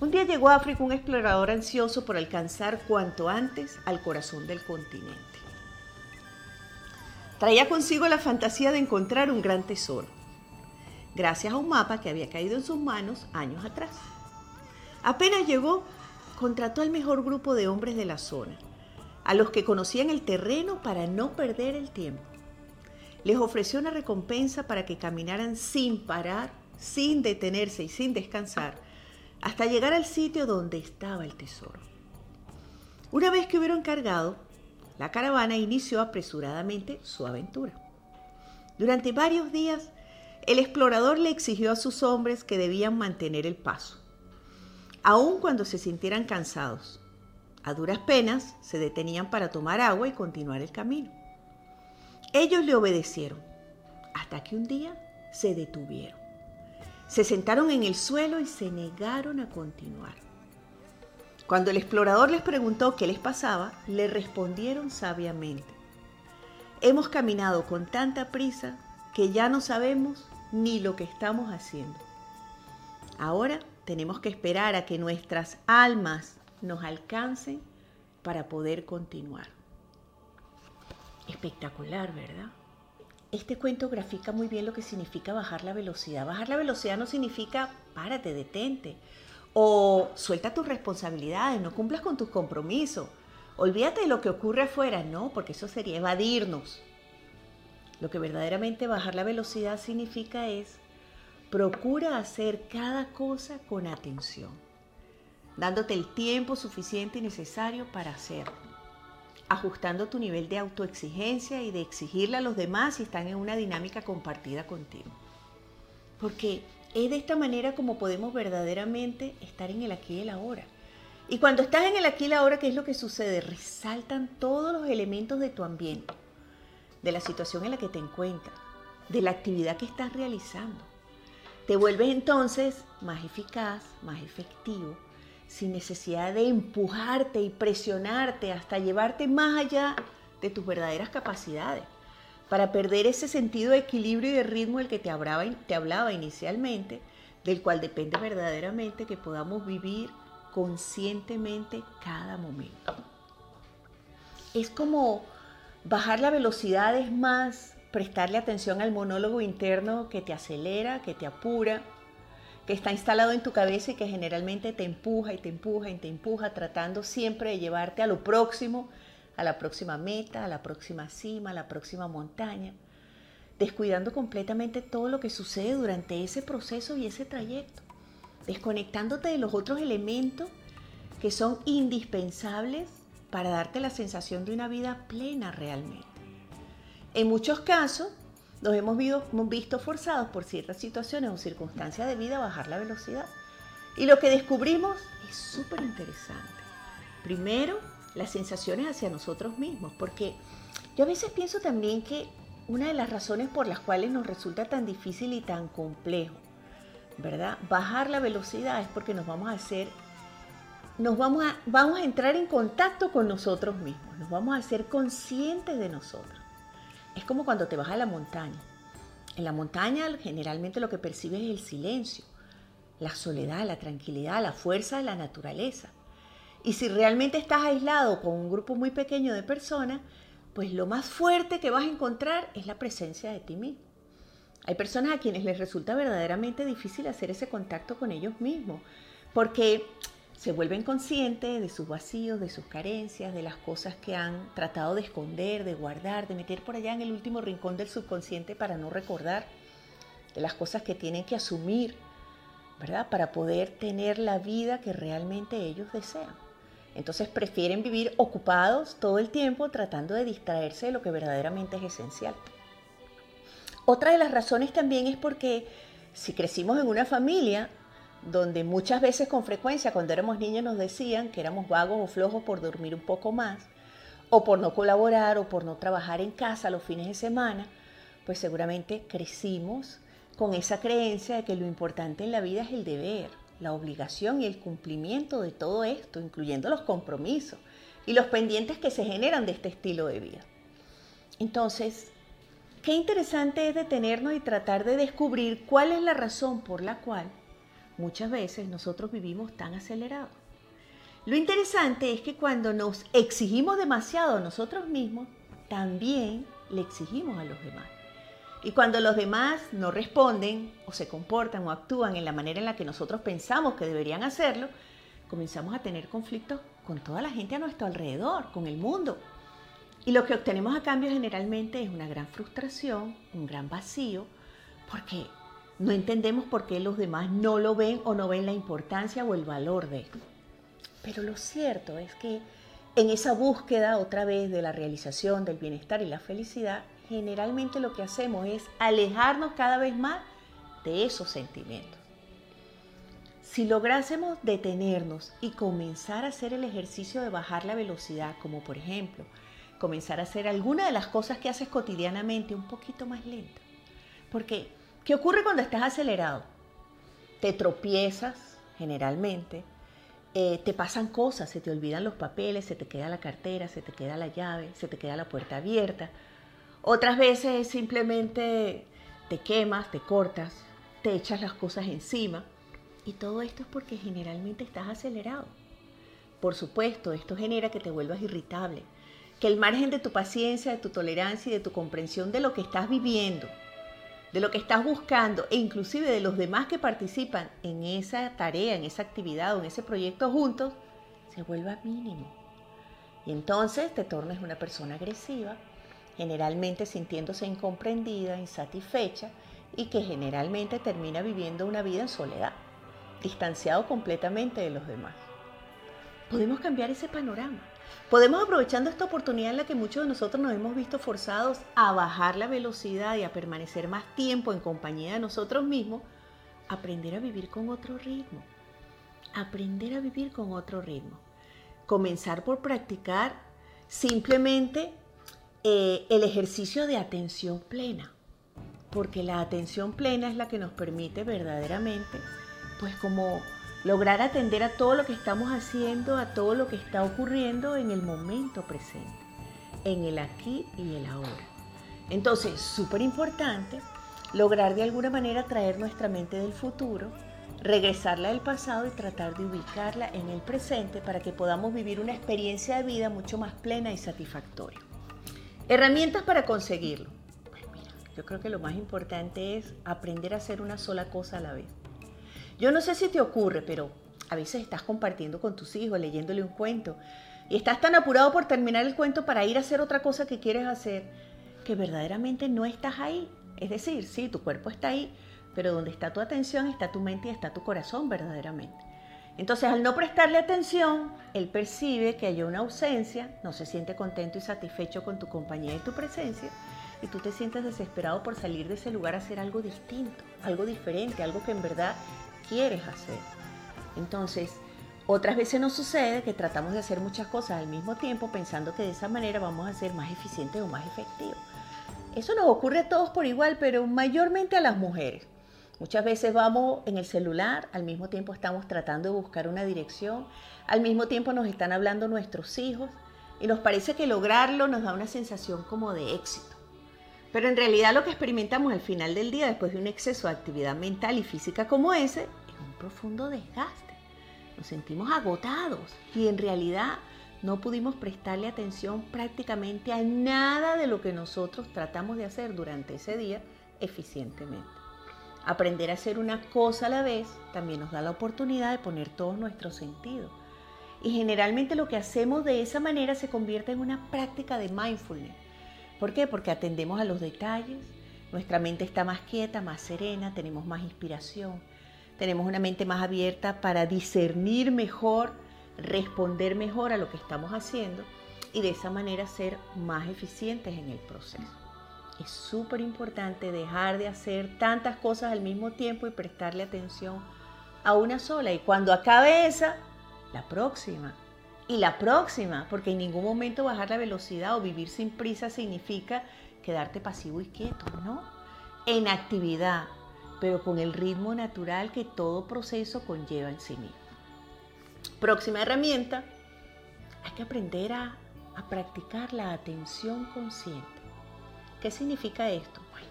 un día llegó a África un explorador ansioso por alcanzar cuanto antes al corazón del continente. Traía consigo la fantasía de encontrar un gran tesoro, gracias a un mapa que había caído en sus manos años atrás. Apenas llegó, contrató al mejor grupo de hombres de la zona, a los que conocían el terreno para no perder el tiempo. Les ofreció una recompensa para que caminaran sin parar, sin detenerse y sin descansar, hasta llegar al sitio donde estaba el tesoro. Una vez que hubieron cargado, la caravana inició apresuradamente su aventura. Durante varios días, el explorador le exigió a sus hombres que debían mantener el paso, aun cuando se sintieran cansados. A duras penas se detenían para tomar agua y continuar el camino. Ellos le obedecieron, hasta que un día se detuvieron. Se sentaron en el suelo y se negaron a continuar. Cuando el explorador les preguntó qué les pasaba, le respondieron sabiamente, hemos caminado con tanta prisa que ya no sabemos ni lo que estamos haciendo. Ahora tenemos que esperar a que nuestras almas nos alcancen para poder continuar. Espectacular, ¿verdad? Este cuento grafica muy bien lo que significa bajar la velocidad. Bajar la velocidad no significa párate, detente o suelta tus responsabilidades, no cumplas con tus compromisos. Olvídate de lo que ocurre afuera, no, porque eso sería evadirnos. Lo que verdaderamente bajar la velocidad significa es procura hacer cada cosa con atención, dándote el tiempo suficiente y necesario para hacerlo ajustando tu nivel de autoexigencia y de exigirle a los demás si están en una dinámica compartida contigo. Porque es de esta manera como podemos verdaderamente estar en el aquí y el ahora. Y cuando estás en el aquí y el ahora, ¿qué es lo que sucede? Resaltan todos los elementos de tu ambiente, de la situación en la que te encuentras, de la actividad que estás realizando. Te vuelves entonces más eficaz, más efectivo, sin necesidad de empujarte y presionarte hasta llevarte más allá de tus verdaderas capacidades, para perder ese sentido de equilibrio y de ritmo del que te hablaba, te hablaba inicialmente, del cual depende verdaderamente que podamos vivir conscientemente cada momento. Es como bajar la velocidad es más prestarle atención al monólogo interno que te acelera, que te apura, que está instalado en tu cabeza y que generalmente te empuja y te empuja y te empuja, tratando siempre de llevarte a lo próximo, a la próxima meta, a la próxima cima, a la próxima montaña, descuidando completamente todo lo que sucede durante ese proceso y ese trayecto, desconectándote de los otros elementos que son indispensables para darte la sensación de una vida plena realmente. En muchos casos, nos hemos visto, forzados por ciertas situaciones o circunstancias de vida a bajar la velocidad. Y lo que descubrimos es súper interesante. Primero, las sensaciones hacia nosotros mismos, porque yo a veces pienso también que una de las razones por las cuales nos resulta tan difícil y tan complejo, ¿verdad? Bajar la velocidad es porque nos vamos a hacer, nos vamos a, vamos a entrar en contacto con nosotros mismos, nos vamos a hacer conscientes de nosotros. Es como cuando te vas a la montaña. En la montaña generalmente lo que percibes es el silencio, la soledad, la tranquilidad, la fuerza de la naturaleza. Y si realmente estás aislado con un grupo muy pequeño de personas, pues lo más fuerte que vas a encontrar es la presencia de ti mismo. Hay personas a quienes les resulta verdaderamente difícil hacer ese contacto con ellos mismos, porque se vuelven conscientes de sus vacíos, de sus carencias, de las cosas que han tratado de esconder, de guardar, de meter por allá en el último rincón del subconsciente para no recordar, de las cosas que tienen que asumir, ¿verdad? Para poder tener la vida que realmente ellos desean. Entonces prefieren vivir ocupados todo el tiempo tratando de distraerse de lo que verdaderamente es esencial. Otra de las razones también es porque si crecimos en una familia donde muchas veces con frecuencia cuando éramos niños nos decían que éramos vagos o flojos por dormir un poco más, o por no colaborar, o por no trabajar en casa los fines de semana, pues seguramente crecimos con esa creencia de que lo importante en la vida es el deber, la obligación y el cumplimiento de todo esto, incluyendo los compromisos y los pendientes que se generan de este estilo de vida. Entonces, qué interesante es detenernos y tratar de descubrir cuál es la razón por la cual muchas veces nosotros vivimos tan acelerados. Lo interesante es que cuando nos exigimos demasiado a nosotros mismos, también le exigimos a los demás. Y cuando los demás no responden o se comportan o actúan en la manera en la que nosotros pensamos que deberían hacerlo, comenzamos a tener conflictos con toda la gente a nuestro alrededor, con el mundo. Y lo que obtenemos a cambio generalmente es una gran frustración, un gran vacío, porque no entendemos por qué los demás no lo ven o no ven la importancia o el valor de. Pero lo cierto es que en esa búsqueda otra vez de la realización, del bienestar y la felicidad, generalmente lo que hacemos es alejarnos cada vez más de esos sentimientos. Si lográsemos detenernos y comenzar a hacer el ejercicio de bajar la velocidad, como por ejemplo, comenzar a hacer alguna de las cosas que haces cotidianamente un poquito más lenta. Porque, ¿qué ocurre cuando estás acelerado? Te tropiezas, generalmente, eh, te pasan cosas, se te olvidan los papeles, se te queda la cartera, se te queda la llave, se te queda la puerta abierta, otras veces simplemente te quemas, te cortas, te echas las cosas encima. Y todo esto es porque generalmente estás acelerado. Por supuesto, esto genera que te vuelvas irritable, que el margen de tu paciencia, de tu tolerancia y de tu comprensión de lo que estás viviendo, de lo que estás buscando e inclusive de los demás que participan en esa tarea, en esa actividad o en ese proyecto juntos, se vuelva mínimo. Y entonces te tornes una persona agresiva, generalmente sintiéndose incomprendida, insatisfecha y que generalmente termina viviendo una vida en soledad, distanciado completamente de los demás. Podemos cambiar ese panorama. Podemos, aprovechando esta oportunidad en la que muchos de nosotros nos hemos visto forzados a bajar la velocidad y a permanecer más tiempo en compañía de nosotros mismos, aprender a vivir con otro ritmo. Aprender a vivir con otro ritmo. Comenzar por practicar simplemente eh, el ejercicio de atención plena, porque la atención plena es la que nos permite verdaderamente, pues como lograr atender a todo lo que estamos haciendo, a todo lo que está ocurriendo en el momento presente, en el aquí y el ahora. Entonces, súper importante lograr de alguna manera traer nuestra mente del futuro, regresarla del pasado y tratar de ubicarla en el presente para que podamos vivir una experiencia de vida mucho más plena y satisfactoria. Herramientas para conseguirlo. Pues mira, yo creo que lo más importante es aprender a hacer una sola cosa a la vez. Yo no sé si te ocurre, pero a veces estás compartiendo con tus hijos, leyéndole un cuento, y estás tan apurado por terminar el cuento para ir a hacer otra cosa que quieres hacer, que verdaderamente no estás ahí. Es decir, sí, tu cuerpo está ahí, pero donde está tu atención está tu mente y está tu corazón verdaderamente. Entonces, al no prestarle atención, él percibe que hay una ausencia, no se siente contento y satisfecho con tu compañía y tu presencia, y tú te sientes desesperado por salir de ese lugar a hacer algo distinto, algo diferente, algo que en verdad quieres hacer. Entonces, otras veces nos sucede que tratamos de hacer muchas cosas al mismo tiempo pensando que de esa manera vamos a ser más eficientes o más efectivos. Eso nos ocurre a todos por igual, pero mayormente a las mujeres. Muchas veces vamos en el celular, al mismo tiempo estamos tratando de buscar una dirección, al mismo tiempo nos están hablando nuestros hijos y nos parece que lograrlo nos da una sensación como de éxito. Pero en realidad lo que experimentamos al final del día, después de un exceso de actividad mental y física como ese, profundo desgaste. Nos sentimos agotados y en realidad no pudimos prestarle atención prácticamente a nada de lo que nosotros tratamos de hacer durante ese día eficientemente. Aprender a hacer una cosa a la vez también nos da la oportunidad de poner todos nuestros sentidos. Y generalmente lo que hacemos de esa manera se convierte en una práctica de mindfulness. ¿Por qué? Porque atendemos a los detalles, nuestra mente está más quieta, más serena, tenemos más inspiración, tenemos una mente más abierta para discernir mejor, responder mejor a lo que estamos haciendo y de esa manera ser más eficientes en el proceso es súper importante dejar de hacer tantas cosas al mismo tiempo y prestarle atención a una sola. Y cuando acabe esa, la próxima. Y la próxima, porque en ningún momento bajar la velocidad o vivir sin prisa significa quedarte pasivo y quieto, ¿no? En actividad, pero con el ritmo natural que todo proceso conlleva en sí mismo. Próxima herramienta, hay que aprender a, practicar la atención consciente. ¿Qué significa esto? Bueno,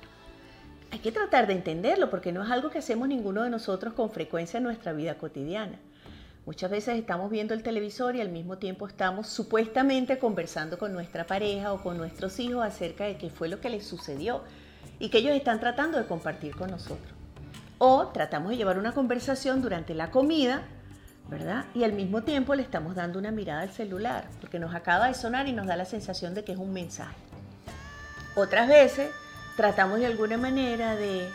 hay que tratar de entenderlo porque no es algo que hacemos ninguno de nosotros con frecuencia en nuestra vida cotidiana. Muchas veces estamos viendo el televisor y al mismo tiempo estamos supuestamente conversando con nuestra pareja o con nuestros hijos acerca de qué fue lo que les sucedió y que ellos están tratando de compartir con nosotros. O tratamos de llevar una conversación durante la comida, ¿verdad? Y al mismo tiempo le estamos dando una mirada al celular, porque nos acaba de sonar y nos da la sensación de que es un mensaje. Otras veces tratamos de alguna manera de,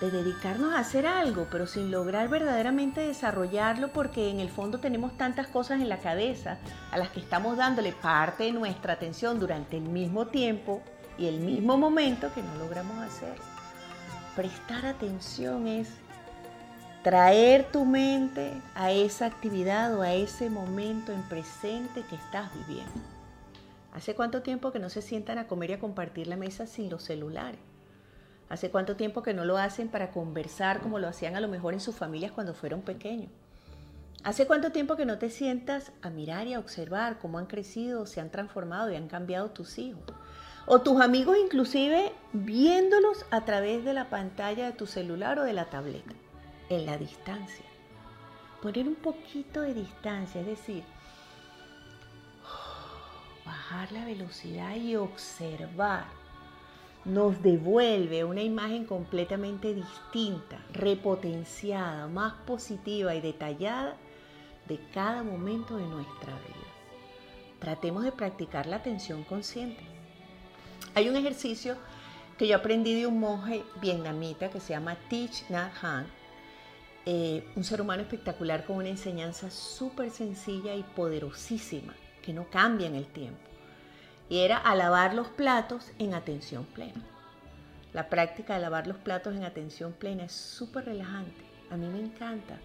de dedicarnos a hacer algo, pero sin lograr verdaderamente desarrollarlo porque en el fondo tenemos tantas cosas en la cabeza a las que estamos dándole parte de nuestra atención durante el mismo tiempo y el mismo momento que no logramos hacer. Prestar atención es traer tu mente a esa actividad o a ese momento en presente que estás viviendo. ¿Hace cuánto tiempo que no se sientan a comer y a compartir la mesa sin los celulares? ¿Hace cuánto tiempo que no lo hacen para conversar como lo hacían a lo mejor en sus familias cuando fueron pequeños? ¿Hace cuánto tiempo que no te sientas a mirar y a observar cómo han crecido, se han transformado y han cambiado tus hijos? O tus amigos inclusive viéndolos a través de la pantalla de tu celular o de la tableta, en la distancia. Poner un poquito de distancia, es decir, bajar la velocidad y observar nos devuelve una imagen completamente distinta, repotenciada, más positiva y detallada de cada momento de nuestra vida. Tratemos de practicar la atención consciente. Hay un ejercicio que yo aprendí de un monje vietnamita que se llama Thich Nhat Hanh, eh, un ser humano espectacular con una enseñanza súper sencilla y poderosísima, que no cambia en el tiempo. Y era a lavar los platos en atención plena. La práctica de lavar los platos en atención plena es súper relajante. A mí me encanta.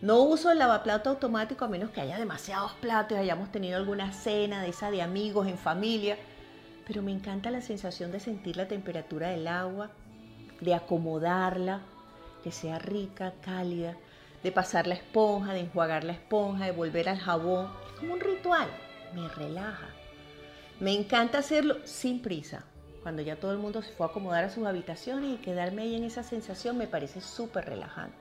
No uso el lavaplato automático a menos que haya demasiados platos y hayamos tenido alguna cena de esa de amigos en familia pero me encanta la sensación de sentir la temperatura del agua, de acomodarla, que sea rica, cálida, de pasar la esponja, de enjuagar la esponja, de volver al jabón. Es como un ritual, me relaja. Me encanta hacerlo sin prisa, cuando ya todo el mundo se fue a acomodar a sus habitaciones y quedarme ahí en esa sensación me parece súper relajante.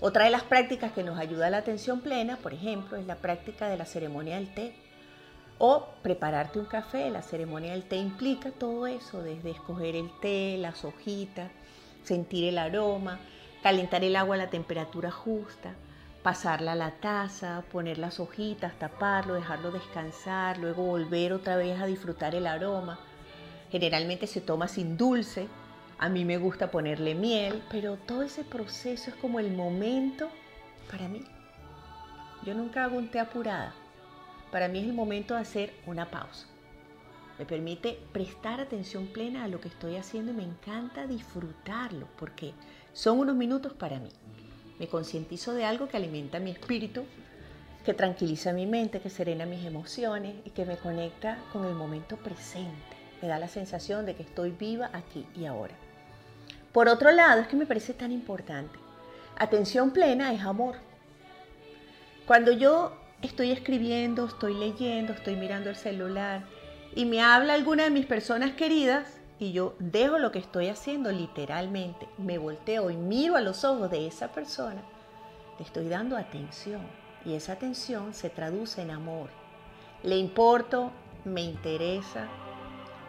Otra de las prácticas que nos ayuda a la atención plena, por ejemplo, es la práctica de la ceremonia del té o prepararte un café, la ceremonia del té implica todo eso, desde escoger el té, las hojitas, sentir el aroma, calentar el agua a la temperatura justa, pasarla a la taza, poner las hojitas, taparlo, dejarlo descansar, luego volver otra vez a disfrutar el aroma. Generalmente se toma sin dulce, a mí me gusta ponerle miel, pero todo ese proceso es como el momento para mí. Yo nunca hago un té apurada para mí es el momento de hacer una pausa. Me permite prestar atención plena a lo que estoy haciendo y me encanta disfrutarlo porque son unos minutos para mí. Me concientizo de algo que alimenta mi espíritu, que tranquiliza mi mente, que serena mis emociones y que me conecta con el momento presente. Me da la sensación de que estoy viva aquí y ahora. Por otro lado, es que me parece tan importante. Atención plena es amor. Cuando yo estoy escribiendo, estoy leyendo, estoy mirando el celular y me habla alguna de mis personas queridas y yo dejo lo que estoy haciendo literalmente, me volteo y miro a los ojos de esa persona, le estoy dando atención y esa atención se traduce en amor. Le importo, me interesa,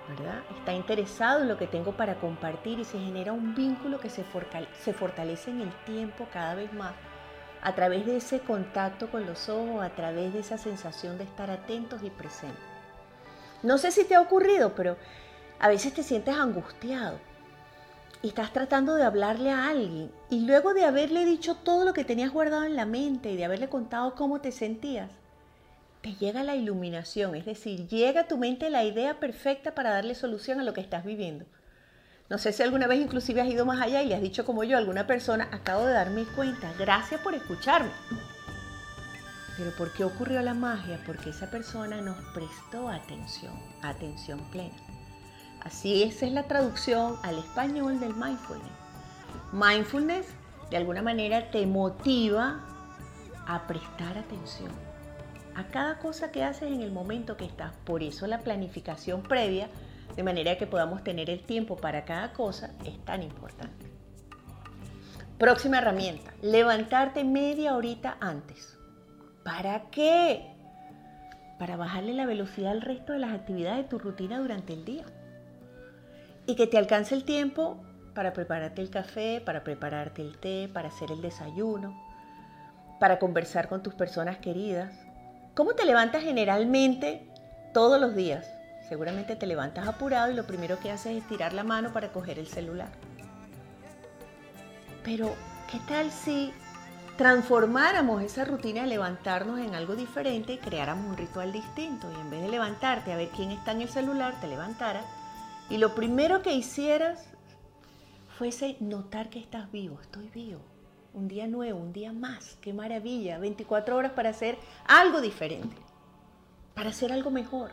¿verdad? Está interesado en lo que tengo para compartir y se genera un vínculo que se fortalece en el tiempo cada vez más a través de ese contacto con los ojos, a través de esa sensación de estar atentos y presentes. No sé si te ha ocurrido, pero a veces te sientes angustiado y estás tratando de hablarle a alguien y luego de haberle dicho todo lo que tenías guardado en la mente y de haberle contado cómo te sentías, te llega la iluminación, es decir, llega a tu mente la idea perfecta para darle solución a lo que estás viviendo. No sé si alguna vez inclusive has ido más allá y le has dicho como yo a alguna persona, acabo de darme cuenta, gracias por escucharme. Pero ¿por qué ocurrió la magia? Porque esa persona nos prestó atención, atención plena. Así esa es la traducción al español del mindfulness. Mindfulness de alguna manera te motiva a prestar atención a cada cosa que haces en el momento que estás. Por eso la planificación previa de manera que podamos tener el tiempo para cada cosa, es tan importante. Próxima herramienta, levantarte media horita antes. ¿Para qué? Para bajarle la velocidad al resto de las actividades de tu rutina durante el día. Y que te alcance el tiempo para prepararte el café, para prepararte el té, para hacer el desayuno, para conversar con tus personas queridas. ¿Cómo te levantas generalmente todos los días? Seguramente te levantas apurado y lo primero que haces es tirar la mano para coger el celular. Pero, ¿qué tal si transformáramos esa rutina de levantarnos en algo diferente y creáramos un ritual distinto? Y en vez de levantarte a ver quién está en el celular, te levantaras y lo primero que hicieras fuese notar que estás vivo, estoy vivo. Un día nuevo, un día más, qué maravilla. 24 horas para hacer algo diferente, para hacer algo mejor.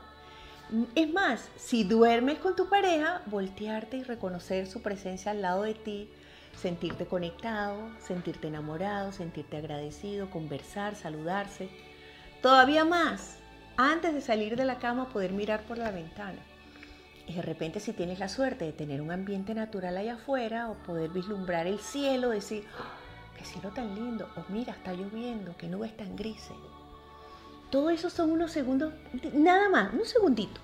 Es más, si duermes con tu pareja, voltearte y reconocer su presencia al lado de ti, sentirte conectado, sentirte enamorado, sentirte agradecido, conversar, saludarse. Todavía más, antes de salir de la cama, poder mirar por la ventana. Y de repente si tienes la suerte de tener un ambiente natural allá afuera o poder vislumbrar el cielo, decir, oh, qué cielo tan lindo, o mira, está lloviendo, qué nubes tan grises. Todo eso son unos segundos, nada más, unos segunditos.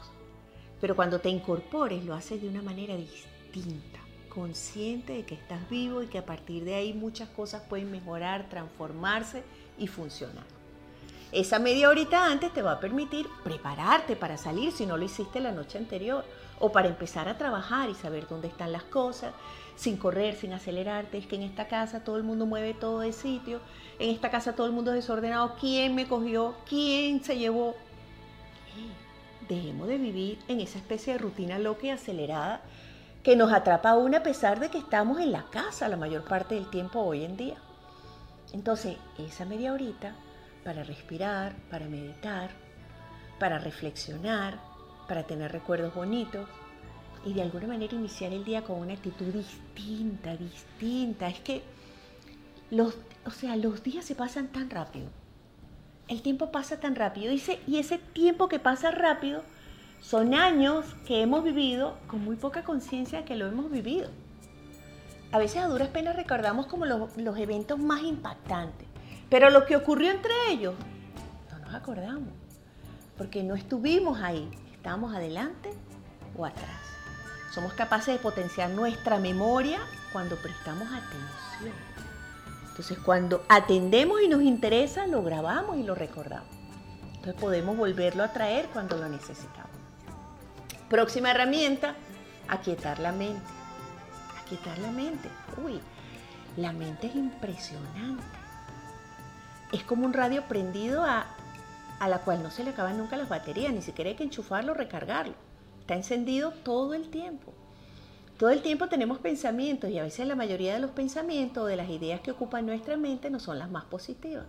Pero cuando te incorpores lo haces de una manera distinta consciente de que estás vivo y que a partir de ahí muchas cosas pueden mejorar, transformarse y funcionar. Esa media horita antes te va a permitir prepararte para salir si no lo hiciste la noche anterior o para empezar a trabajar y saber dónde están las cosas, sin correr, sin acelerarte. Es que en esta casa todo el mundo mueve todo de sitio, en esta casa todo el mundo es desordenado. ¿Quién me cogió? ¿Quién se llevó? Dejemos de vivir en esa especie de rutina loca y acelerada que nos atrapa aún a pesar de que estamos en la casa la mayor parte del tiempo hoy en día. Entonces, esa media horita para respirar, para meditar, para reflexionar, para tener recuerdos bonitos y de alguna manera iniciar el día con una actitud distinta, distinta. Es que los, o sea, los días se pasan tan rápido. El tiempo pasa tan rápido. y ese tiempo que pasa rápido son años que hemos vivido con muy poca conciencia de que lo hemos vivido. A veces a duras penas recordamos como los, los eventos más impactantes, pero lo que ocurrió entre ellos no nos acordamos, porque no estuvimos ahí, estábamos adelante o atrás. Somos capaces de potenciar nuestra memoria cuando prestamos atención. Entonces, cuando atendemos y nos interesa, lo grabamos y lo recordamos. Entonces podemos volverlo a traer cuando lo necesitamos. Próxima herramienta, aquietar la mente. Aquietar la mente. Uy, la mente es impresionante. Es como un radio prendido a, a la cual no se le acaban nunca las baterías, ni siquiera hay que enchufarlo o recargarlo. Está encendido todo el tiempo. Todo el tiempo tenemos pensamientos y a veces la mayoría de los pensamientos o de las ideas que ocupan nuestra mente no son las más positivas.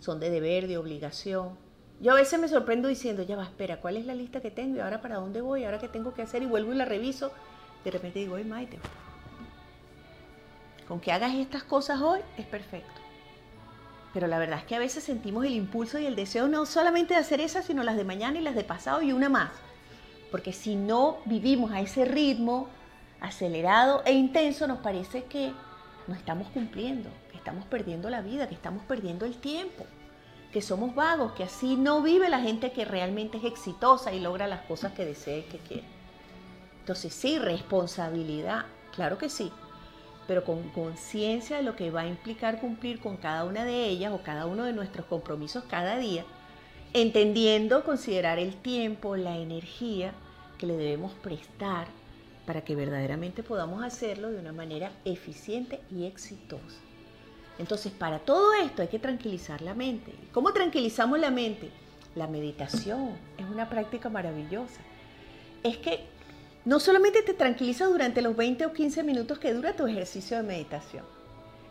Son de deber, de obligación, yo a veces me sorprendo diciendo, ya va, espera, ¿cuál es la lista que tengo? ¿Y ahora para dónde voy? ¿Ahora qué tengo que hacer? Y vuelvo y la reviso. De repente digo, ay, Maite, con que hagas estas cosas hoy es perfecto. Pero la verdad es que a veces sentimos el impulso y el deseo no solamente de hacer esas, sino las de mañana y las de pasado y una más. Porque si no vivimos a ese ritmo acelerado e intenso, nos parece que no estamos cumpliendo, que estamos perdiendo la vida, que estamos perdiendo el tiempo que somos vagos, que así no vive la gente que realmente es exitosa y logra las cosas que desee que quiere. Entonces sí, responsabilidad, claro que sí, pero con conciencia de lo que va a implicar cumplir con cada una de ellas o cada uno de nuestros compromisos cada día, entendiendo, considerar el tiempo, la energía que le debemos prestar para que verdaderamente podamos hacerlo de una manera eficiente y exitosa. Entonces, para todo esto hay que tranquilizar la mente. ¿Cómo tranquilizamos la mente? La meditación es una práctica maravillosa. Es que no solamente te tranquiliza durante los 20 o 15 minutos que dura tu ejercicio de meditación,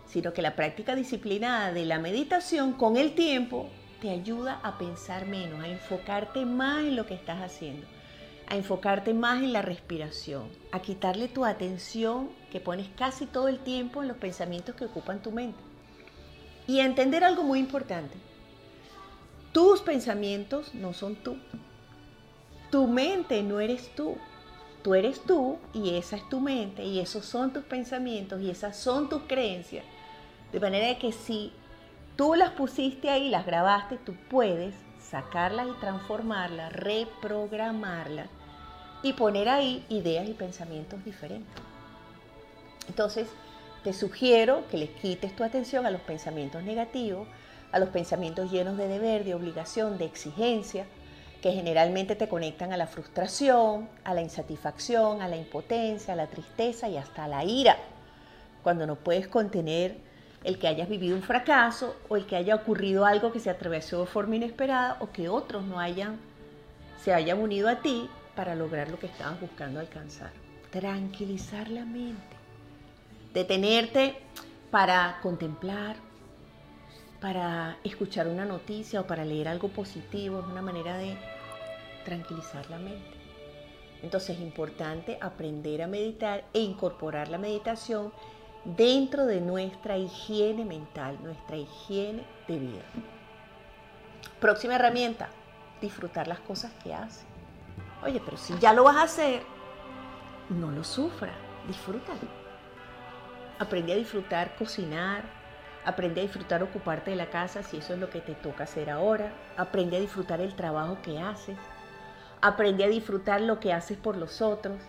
sino que la práctica disciplinada de la meditación con el tiempo te ayuda a pensar menos, a enfocarte más en lo que estás haciendo, a enfocarte más en la respiración, a quitarle tu atención que pones casi todo el tiempo en los pensamientos que ocupan tu mente. Y entender algo muy importante. Tus pensamientos no son tú. Tu mente no eres tú. tú eres tú y esa es tu mente y esos son tus pensamientos y esas son tus creencias. De manera que si tú las pusiste ahí, las grabaste, tú puedes sacarlas y transformarlas, reprogramarlas y poner ahí ideas y pensamientos diferentes. Entonces, te sugiero que les quites tu atención a los pensamientos negativos, a los pensamientos llenos de deber, de obligación, de exigencia, que generalmente te conectan a la frustración, a la insatisfacción, a la impotencia, a la tristeza y hasta a la ira, cuando no puedes contener el que hayas vivido un fracaso o el que haya ocurrido algo que se atravesó de forma inesperada o que otros no hayan se hayan unido a ti para lograr lo que estabas buscando alcanzar. Tranquilizar la mente. Detenerte para contemplar, para escuchar una noticia o para leer algo positivo es una manera de tranquilizar la mente. Entonces es importante aprender a meditar e incorporar la meditación dentro de nuestra higiene mental, nuestra higiene de vida. Próxima herramienta, disfrutar las cosas que haces. Oye, pero si ya lo vas a hacer, no lo sufra, disfrútalo. Aprende a disfrutar cocinar, aprende a disfrutar ocuparte de la casa si eso es lo que te toca hacer ahora, aprende a disfrutar el trabajo que haces, Aprende a disfrutar lo que haces por los otros.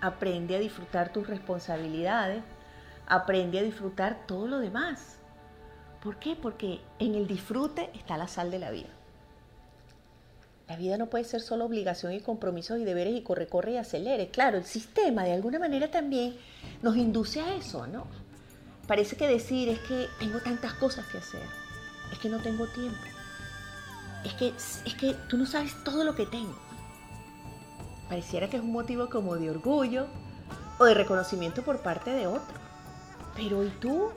Aprende a disfrutar tus responsabilidades. Aprende a disfrutar todo lo demás. ¿Por qué? Porque en el disfrute está la sal de la vida. La vida no puede ser solo obligación y compromisos y deberes y corre, corre y acelere. Claro, el sistema de alguna manera también nos induce a eso, ¿no? Parece que decir es que tengo tantas cosas que hacer, es que no tengo tiempo, es que, es que tú no sabes todo lo que tengo pareciera que es un motivo como de orgullo o de reconocimiento por parte de otro. Pero ¿y tú?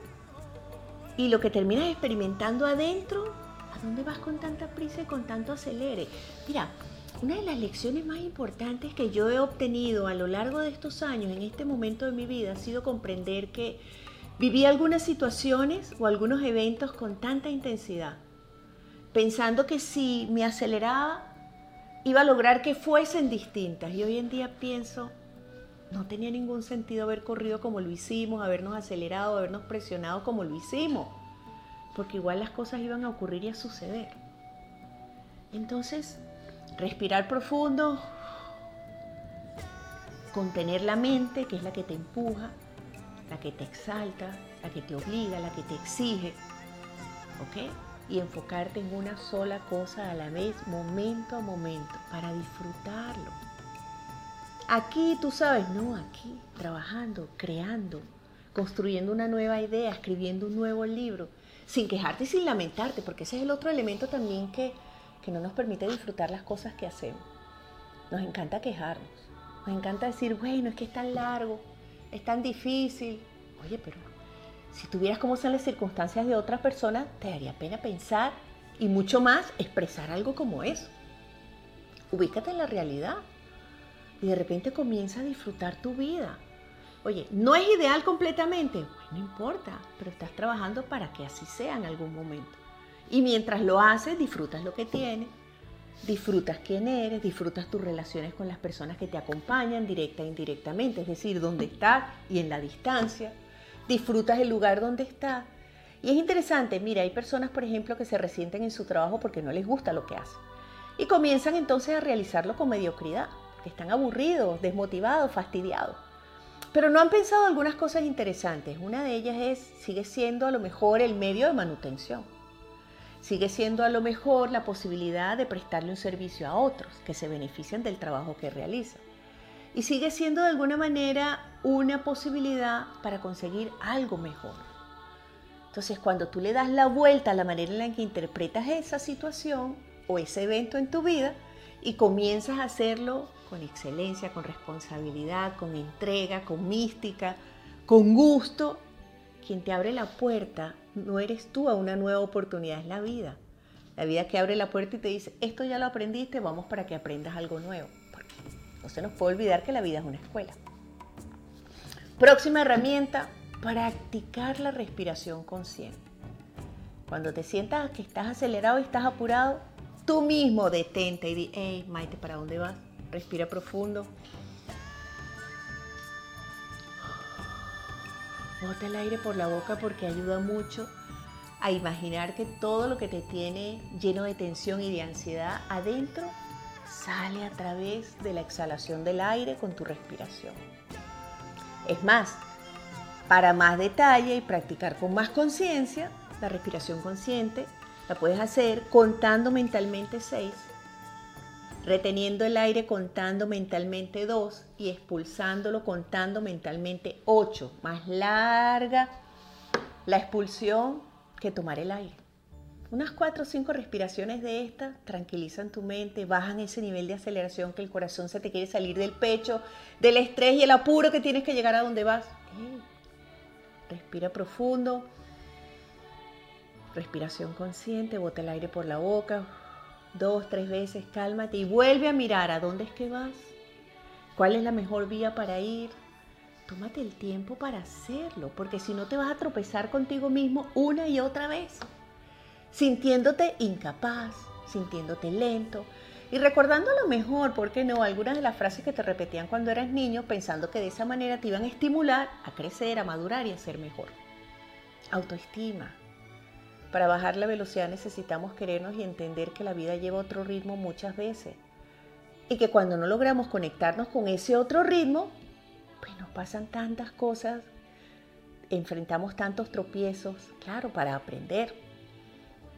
¿Y lo que terminas experimentando adentro? ¿A dónde vas con tanta prisa y con tanto acelere? Mira, una de las lecciones más importantes que yo he obtenido a lo largo de estos años, en este momento de mi vida, ha sido comprender que viví algunas situaciones o algunos eventos con tanta intensidad, pensando que si me aceleraba iba a lograr que fuesen distintas. Y hoy en día pienso, no tenía ningún sentido haber corrido como lo hicimos, habernos acelerado, habernos presionado como lo hicimos, porque igual las cosas iban a ocurrir y a suceder. Entonces, respirar profundo, contener la mente, que es la que te empuja, la que te exalta, la que te obliga, la que te exige, ¿ok? y enfocarte en una sola cosa a la vez, momento a momento, para disfrutarlo. Aquí, tú sabes, no, aquí, trabajando, creando, construyendo una nueva idea, escribiendo un nuevo libro, sin quejarte y sin lamentarte, porque ese es el otro elemento también que, que no nos permite disfrutar las cosas que hacemos. Nos encanta quejarnos, nos encanta decir, bueno, es que es tan largo, es tan difícil. Oye, pero si tuvieras cómo son las circunstancias de otras personas, te daría pena pensar y mucho más expresar algo como eso. Ubícate en la realidad y de repente comienza a disfrutar tu vida. Oye, no es ideal completamente, no importa, pero estás trabajando para que así sea en algún momento. Y mientras lo haces, disfrutas lo que tienes, disfrutas quién eres, disfrutas tus relaciones con las personas que te acompañan directa e indirectamente, es decir, dónde estás y en la distancia disfrutas el lugar donde estás. Y es interesante, mira, hay personas, por ejemplo, que se resienten en su trabajo porque no les gusta lo que hacen. Y comienzan entonces a realizarlo con mediocridad, que están aburridos, desmotivados, fastidiados. Pero no han pensado algunas cosas interesantes. Una de ellas es, sigue siendo a lo mejor el medio de manutención. Sigue siendo a lo mejor la posibilidad de prestarle un servicio a otros que se benefician del trabajo que realizan y sigue siendo de alguna manera una posibilidad para conseguir algo mejor. Entonces, cuando tú le das la vuelta a la manera en la que interpretas esa situación o ese evento en tu vida y comienzas a hacerlo con excelencia, con responsabilidad, con entrega, con mística, con gusto, quien te abre la puerta no eres tú a una nueva oportunidad, es la vida. La vida que abre la puerta y te dice, esto ya lo aprendiste, vamos para que aprendas algo nuevo. No se nos puede olvidar que la vida es una escuela. Próxima herramienta, practicar la respiración consciente. Cuando te sientas que estás acelerado y estás apurado, tú mismo detente y di, hey, Maite, ¿para dónde vas? Respira profundo. Bota el aire por la boca porque ayuda mucho a imaginar que todo lo que te tiene lleno de tensión y de ansiedad adentro sale a través de la exhalación del aire con tu respiración. Es más, para más detalle y practicar con más conciencia, la respiración consciente la puedes hacer contando mentalmente 6 reteniendo el aire contando mentalmente 2 y expulsándolo contando mentalmente 8. Más larga la expulsión que tomar el aire. Unas 4 o 5 respiraciones de estas tranquilizan tu mente, bajan ese nivel de aceleración que el corazón se te quiere salir del pecho, del estrés y el apuro que tienes que llegar a donde vas. Respira profundo. Respiración consciente, bota el aire por la boca. Dos, tres veces, cálmate y vuelve a mirar a dónde es que vas. ¿Cuál es la mejor vía para ir? Tómate el tiempo para hacerlo, porque si no te vas a tropezar contigo mismo una y otra vez sintiéndote incapaz, sintiéndote lento y recordando a lo mejor, ¿por qué no?, algunas de las frases que te repetían cuando eras niño pensando que de esa manera te iban a estimular a crecer, a madurar y a ser mejor. Autoestima. Para bajar la velocidad necesitamos querernos y entender que la vida lleva otro ritmo muchas veces. Y que cuando no logramos conectarnos con ese otro ritmo, pues nos pasan tantas cosas, enfrentamos tantos tropiezos, claro, para aprender,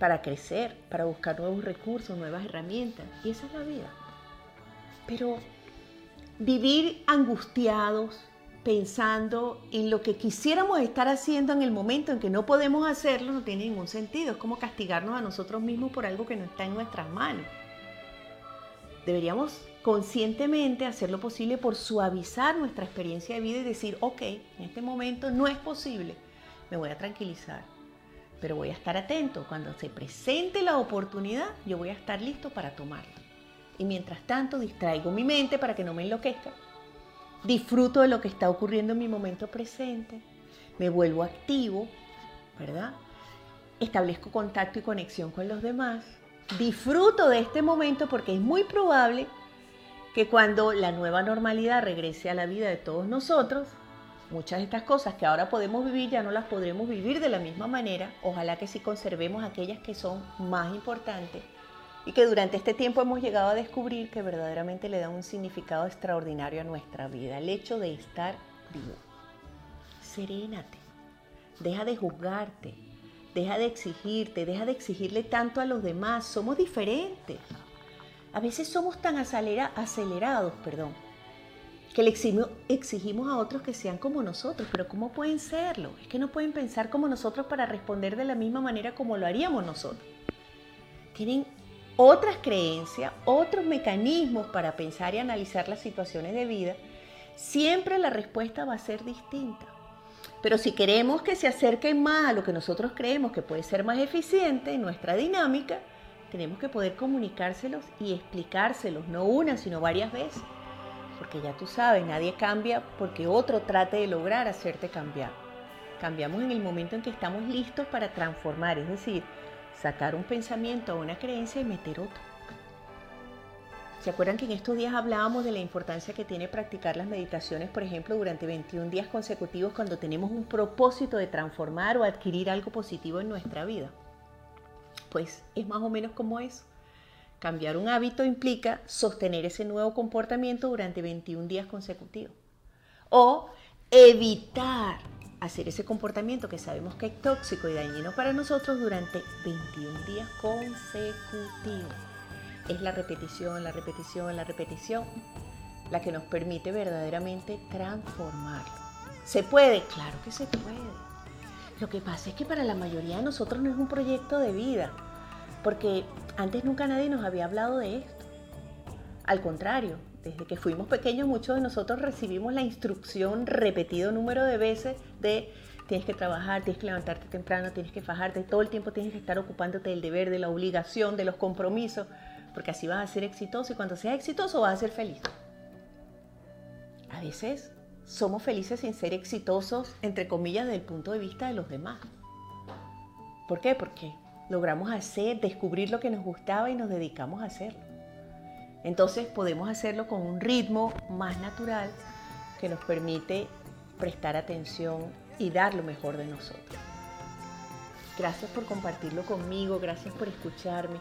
para crecer, para buscar nuevos recursos, nuevas herramientas. Y esa es la vida. Pero vivir angustiados, pensando en lo que quisiéramos estar haciendo en el momento en que no podemos hacerlo, no tiene ningún sentido. Es como castigarnos a nosotros mismos por algo que no está en nuestras manos. Deberíamos conscientemente hacer lo posible por suavizar nuestra experiencia de vida y decir, ok, en este momento no es posible, me voy a tranquilizar, pero voy a estar atento. Cuando se presente la oportunidad, yo voy a estar listo para tomarla. Y mientras tanto, distraigo mi mente para que no me enloquezca. Disfruto de lo que está ocurriendo en mi momento presente. Me vuelvo activo, ¿verdad? Establezco contacto y conexión con los demás. Disfruto de este momento porque es muy probable que cuando la nueva normalidad regrese a la vida de todos nosotros, Muchas de estas cosas que ahora podemos vivir ya no las podremos vivir de la misma manera. Ojalá que sí conservemos aquellas que son más importantes y que durante este tiempo hemos llegado a descubrir que verdaderamente le da un significado extraordinario a nuestra vida, el hecho de estar vivo. Serénate, deja de juzgarte, deja de exigirte, deja de exigirle tanto a los demás, somos diferentes. A veces somos tan acelerados, perdón, que le exigimos a otros que sean como nosotros, pero ¿cómo pueden serlo? Es que no pueden pensar como nosotros para responder de la misma manera como lo haríamos nosotros. Tienen otras creencias, otros mecanismos para pensar y analizar las situaciones de vida. Siempre la respuesta va a ser distinta. Pero si queremos que se acerquen más a lo que nosotros creemos que puede ser más eficiente en nuestra dinámica, tenemos que poder comunicárselos y explicárselos, no una, sino varias veces porque ya tú sabes, nadie cambia porque otro trate de lograr hacerte cambiar. Cambiamos en el momento en que estamos listos para transformar, es decir, sacar un pensamiento o una creencia y meter otro. ¿Se acuerdan que en estos días hablábamos de la importancia que tiene practicar las meditaciones, por ejemplo, durante 21 días consecutivos cuando tenemos un propósito de transformar o adquirir algo positivo en nuestra vida? Pues es más o menos como eso. Cambiar un hábito implica sostener ese nuevo comportamiento durante 21 días consecutivos. O evitar hacer ese comportamiento que sabemos que es tóxico y dañino para nosotros durante 21 días consecutivos. Es la repetición, la repetición, la repetición la que nos permite verdaderamente transformarlo. ¿Se puede? Claro que se puede. Lo que pasa es que para la mayoría de nosotros no es un proyecto de vida porque antes nunca nadie nos había hablado de esto. Al contrario, desde que fuimos pequeños muchos de nosotros recibimos la instrucción repetido número de veces de tienes que trabajar, tienes que levantarte temprano, tienes que fajarte, todo el tiempo tienes que estar ocupándote del deber, de la obligación, de los compromisos, porque así vas a ser exitoso y cuando seas exitoso vas a ser feliz. A veces somos felices sin ser exitosos, entre comillas, desde el punto de vista de los demás. ¿Por qué? Porque logramos hacer, descubrir lo que nos gustaba y nos dedicamos a hacerlo. Entonces podemos hacerlo con un ritmo más natural que nos permite prestar atención y dar lo mejor de nosotros. Gracias por compartirlo conmigo, gracias por escucharme.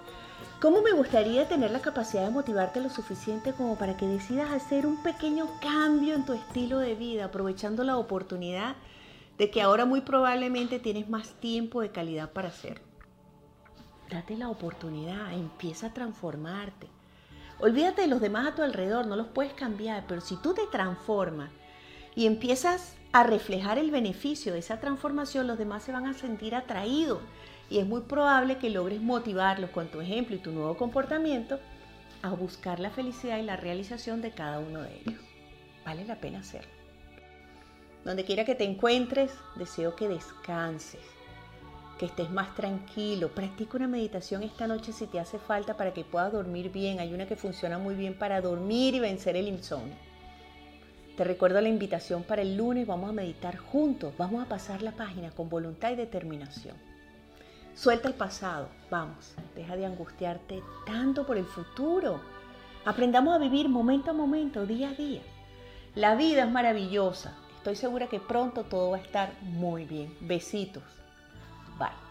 ¿Cómo me gustaría tener la capacidad de motivarte lo suficiente como para que decidas hacer un pequeño cambio en tu estilo de vida, aprovechando la oportunidad de que ahora muy probablemente tienes más tiempo de calidad para hacerlo? Date la oportunidad, empieza a transformarte. Olvídate de los demás a tu alrededor, no los puedes cambiar, pero si tú te transformas y empiezas a reflejar el beneficio de esa transformación, los demás se van a sentir atraídos y es muy probable que logres motivarlos con tu ejemplo y tu nuevo comportamiento a buscar la felicidad y la realización de cada uno de ellos. Vale la pena hacerlo. Donde quiera que te encuentres, deseo que descanses, que estés más tranquilo. Practica una meditación esta noche si te hace falta para que puedas dormir bien. Hay una que funciona muy bien para dormir y vencer el insomnio. Te recuerdo la invitación para el lunes. Vamos a meditar juntos. Vamos a pasar la página con voluntad y determinación. Suelta el pasado. Vamos. Deja de angustiarte tanto por el futuro. Aprendamos a vivir momento a momento, día a día. La vida es maravillosa. Estoy segura que pronto todo va a estar muy bien. Besitos. Bye.